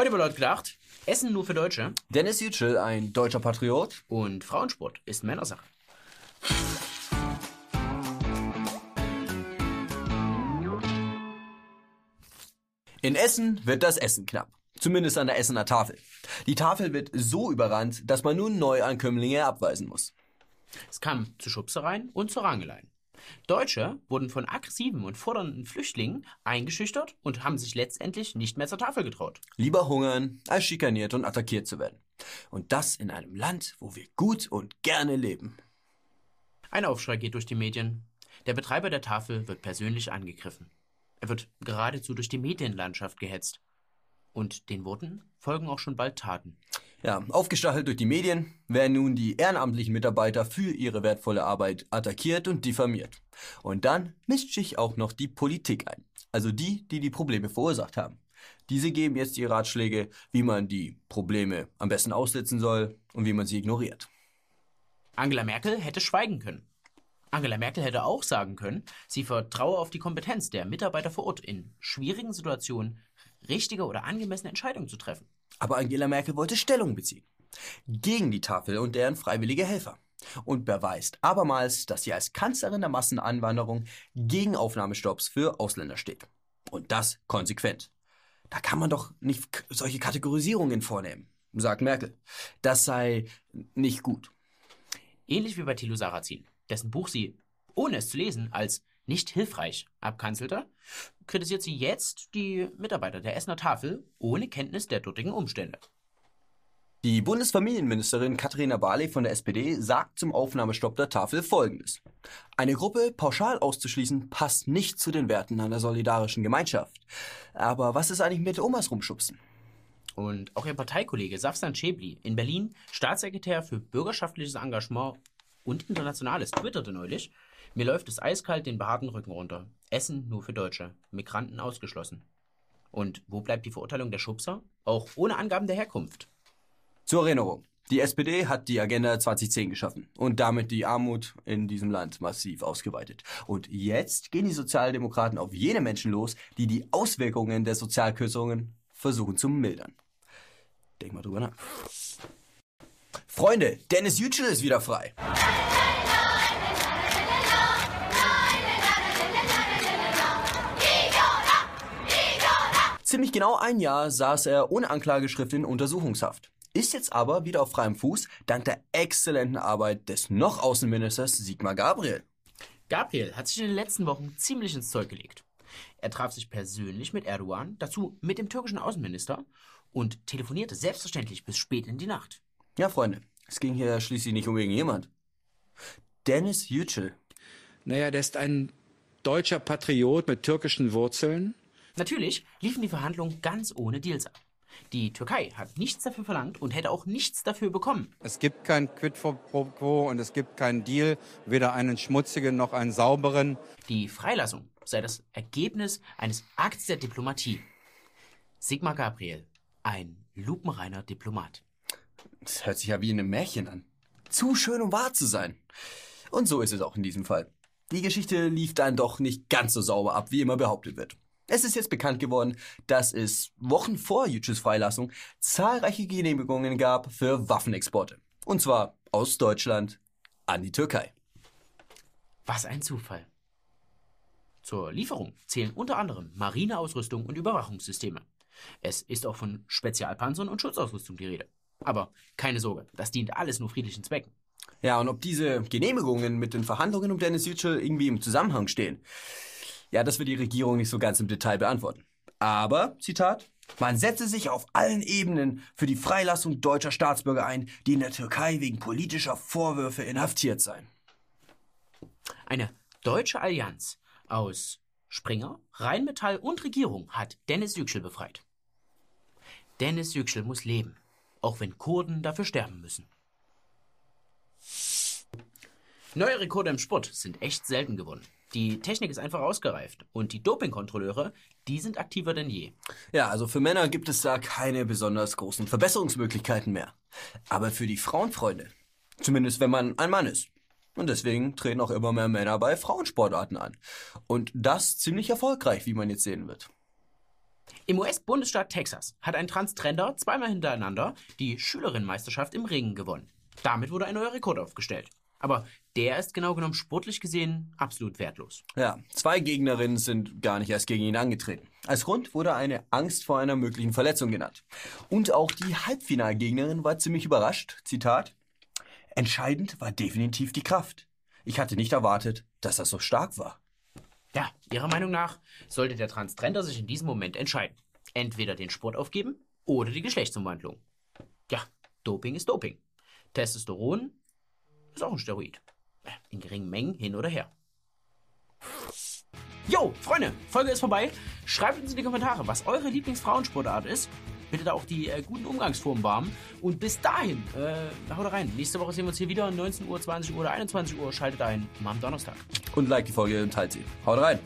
Heute wird laut gedacht, Essen nur für Deutsche Dennis Yücel, ein deutscher Patriot. und Frauensport ist Männersache. In Essen wird das Essen knapp. Zumindest an der Essener Tafel. Die Tafel wird so überrannt, dass man nun Neuankömmlinge abweisen muss. Es kam zu Schubsereien und zu Rangeleien. Deutsche wurden von aggressiven und fordernden Flüchtlingen eingeschüchtert und haben sich letztendlich nicht mehr zur Tafel getraut. Lieber hungern, als schikaniert und attackiert zu werden. Und das in einem Land, wo wir gut und gerne leben. Ein Aufschrei geht durch die Medien. Der Betreiber der Tafel wird persönlich angegriffen. Er wird geradezu durch die Medienlandschaft gehetzt. Und den Worten folgen auch schon bald Taten. Ja, aufgestachelt durch die Medien werden nun die ehrenamtlichen Mitarbeiter für ihre wertvolle Arbeit attackiert und diffamiert. Und dann mischt sich auch noch die Politik ein. Also die, die die Probleme verursacht haben. Diese geben jetzt die Ratschläge, wie man die Probleme am besten aussitzen soll und wie man sie ignoriert. Angela Merkel hätte schweigen können. Angela Merkel hätte auch sagen können, sie vertraue auf die Kompetenz der Mitarbeiter vor Ort, in schwierigen Situationen richtige oder angemessene Entscheidungen zu treffen. Aber Angela Merkel wollte Stellung beziehen. Gegen die Tafel und deren freiwillige Helfer. Und beweist abermals, dass sie als Kanzlerin der Massenanwanderung gegen Aufnahmestopps für Ausländer steht. Und das konsequent. Da kann man doch nicht solche Kategorisierungen vornehmen, sagt Merkel. Das sei nicht gut. Ähnlich wie bei Thilo Sarrazin, dessen Buch sie, ohne es zu lesen, als nicht hilfreich abkanzelte, kritisiert sie jetzt die Mitarbeiter der Essener Tafel ohne Kenntnis der dortigen Umstände. Die Bundesfamilienministerin Katharina Barley von der SPD sagt zum Aufnahmestopp der Tafel Folgendes. Eine Gruppe pauschal auszuschließen passt nicht zu den Werten einer solidarischen Gemeinschaft. Aber was ist eigentlich mit Omas rumschubsen? Und auch ihr Parteikollege Safsan Schäbli in Berlin, Staatssekretär für bürgerschaftliches Engagement und Internationales, twitterte neulich, mir läuft es eiskalt den behaarten Rücken runter. Essen nur für Deutsche, Migranten ausgeschlossen. Und wo bleibt die Verurteilung der Schubser? Auch ohne Angaben der Herkunft. Zur Erinnerung. Die SPD hat die Agenda 2010 geschaffen und damit die Armut in diesem Land massiv ausgeweitet. Und jetzt gehen die Sozialdemokraten auf jene Menschen los, die die Auswirkungen der Sozialkürzungen versuchen zu mildern. Denk mal drüber nach. Freunde, Dennis Yücel ist wieder frei. Ziemlich genau ein Jahr saß er ohne Anklageschrift in Untersuchungshaft. Ist jetzt aber wieder auf freiem Fuß dank der exzellenten Arbeit des noch Außenministers Sigmar Gabriel. Gabriel hat sich in den letzten Wochen ziemlich ins Zeug gelegt. Er traf sich persönlich mit Erdogan, dazu mit dem türkischen Außenminister und telefonierte selbstverständlich bis spät in die Nacht. Ja, Freunde, es ging hier schließlich nicht um irgendjemand. Dennis Yücel. Naja, der ist ein deutscher Patriot mit türkischen Wurzeln. Natürlich liefen die Verhandlungen ganz ohne Deals ab. Die Türkei hat nichts dafür verlangt und hätte auch nichts dafür bekommen. Es gibt kein Quid pro quo und es gibt keinen Deal, weder einen schmutzigen noch einen sauberen. Die Freilassung sei das Ergebnis eines Akts der Diplomatie. Sigmar Gabriel, ein lupenreiner Diplomat. Das hört sich ja wie in einem Märchen an. Zu schön, um wahr zu sein. Und so ist es auch in diesem Fall. Die Geschichte lief dann doch nicht ganz so sauber ab, wie immer behauptet wird. Es ist jetzt bekannt geworden, dass es Wochen vor Yücels Freilassung zahlreiche Genehmigungen gab für Waffenexporte. Und zwar aus Deutschland an die Türkei. Was ein Zufall. Zur Lieferung zählen unter anderem Marineausrüstung und Überwachungssysteme. Es ist auch von Spezialpanzern und Schutzausrüstung die Rede. Aber keine Sorge, das dient alles nur friedlichen Zwecken. Ja, und ob diese Genehmigungen mit den Verhandlungen um Dennis Yücel irgendwie im Zusammenhang stehen, ja, das wird die Regierung nicht so ganz im Detail beantworten. Aber, Zitat, man setze sich auf allen Ebenen für die Freilassung deutscher Staatsbürger ein, die in der Türkei wegen politischer Vorwürfe inhaftiert seien. Eine deutsche Allianz aus Springer, Rheinmetall und Regierung hat Dennis Yücel befreit. Dennis Yücel muss leben, auch wenn Kurden dafür sterben müssen. Neue Rekorde im Sport sind echt selten geworden. Die Technik ist einfach ausgereift und die Dopingkontrolleure, die sind aktiver denn je. Ja, also für Männer gibt es da keine besonders großen Verbesserungsmöglichkeiten mehr. Aber für die Frauenfreunde, zumindest wenn man ein Mann ist. Und deswegen treten auch immer mehr Männer bei Frauensportarten an. Und das ziemlich erfolgreich, wie man jetzt sehen wird. Im US-Bundesstaat Texas hat ein Transtrender zweimal hintereinander die Schülerinnenmeisterschaft im Ringen gewonnen. Damit wurde ein neuer Rekord aufgestellt. Aber der ist genau genommen sportlich gesehen absolut wertlos. Ja, zwei Gegnerinnen sind gar nicht erst gegen ihn angetreten. Als Grund wurde eine Angst vor einer möglichen Verletzung genannt. Und auch die Halbfinalgegnerin war ziemlich überrascht. Zitat. Entscheidend war definitiv die Kraft. Ich hatte nicht erwartet, dass er so stark war. Ja, Ihrer Meinung nach sollte der Transtrender sich in diesem Moment entscheiden. Entweder den Sport aufgeben oder die Geschlechtsumwandlung. Ja, Doping ist Doping. Testosteron ist auch ein Steroid. In geringen Mengen hin oder her. Jo, Freunde, Folge ist vorbei. Schreibt uns in die Kommentare, was eure Lieblingsfrauensportart ist. Bitte da auch die äh, guten Umgangsformen warm. Und bis dahin, äh, haut rein. Nächste Woche sehen wir uns hier wieder. 19 Uhr, 20 Uhr oder 21 Uhr. Schaltet ein. Am Donnerstag. Und like die Folge und teilt sie. Haut rein!